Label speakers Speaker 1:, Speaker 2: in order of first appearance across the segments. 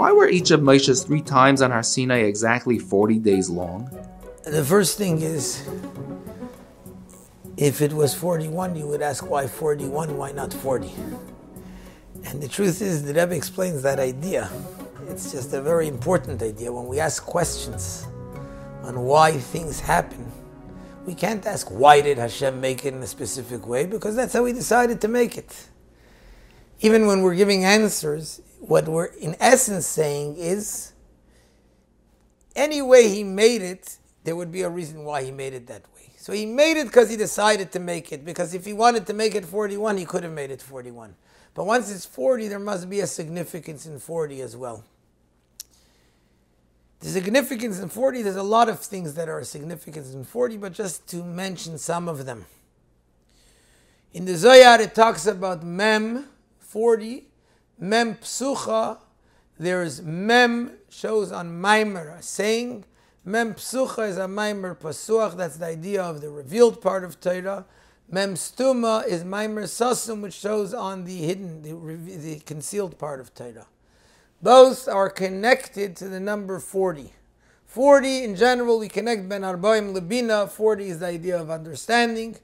Speaker 1: why were each of Moshe's three times on Har Sinai exactly 40 days long?
Speaker 2: The first thing is, if it was 41, you would ask why 41, why not 40? And the truth is, the Rebbe explains that idea. It's just a very important idea. When we ask questions on why things happen, we can't ask why did Hashem make it in a specific way because that's how He decided to make it. Even when we're giving answers, what we're in essence saying is any way He made it, there would be a reason why He made it that way. So He made it because He decided to make it. Because if He wanted to make it 41, He could have made it 41. But once it's 40, there must be a significance in 40 as well. The significance in 40, there's a lot of things that are significant in 40, but just to mention some of them. In the Zohar, it talks about Mem 40, Mem Psucha. There's Mem shows on Maimer, a saying. Mem Psucha is a Maimer Pasuach, that's the idea of the revealed part of Torah. Mem Stuma is Maimer Sasum, which shows on the hidden, the, the concealed part of Torah. Both are connected to the number 40. 40 in general, we connect Ben Arbaim Lebina. 40 is the idea of understanding.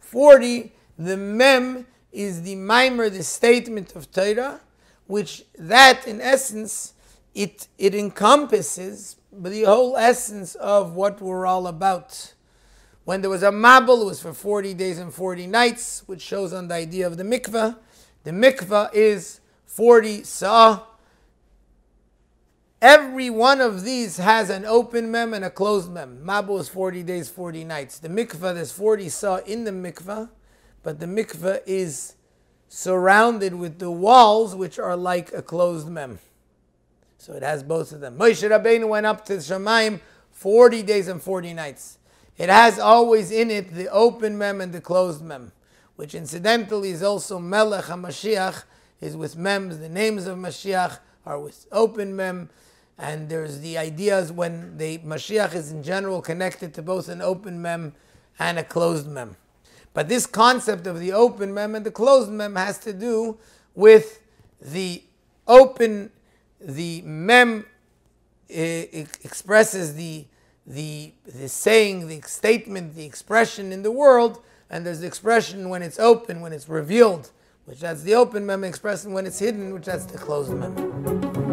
Speaker 2: 40, the Mem is the mimer, the statement of Torah, which that in essence, it, it encompasses the whole essence of what we're all about. When there was a Mabul, it was for 40 days and 40 nights, which shows on the idea of the mikveh. The mikveh is 40 sa'ah Every one of these has an open mem and a closed mem. Mabul is 40 days, 40 nights. The mikveh, there's 40 sa'ah in the mikveh, but the mikveh is surrounded with the walls, which are like a closed mem. So it has both of them. Moshe Rabbeinu went up to Shemaim 40 days and 40 nights. It has always in it the open mem and the closed mem, which incidentally is also Melech HaMashiach, is with mems. The names of Mashiach are with open mem. And there's the ideas when the Mashiach is in general connected to both an open mem and a closed mem. But this concept of the open mem and the closed mem has to do with the open, the mem expresses the, the, the saying, the statement, the expression in the world, and there's the expression when it's open, when it's revealed, which that's the open mem expression, when it's hidden, which that's the closed mem.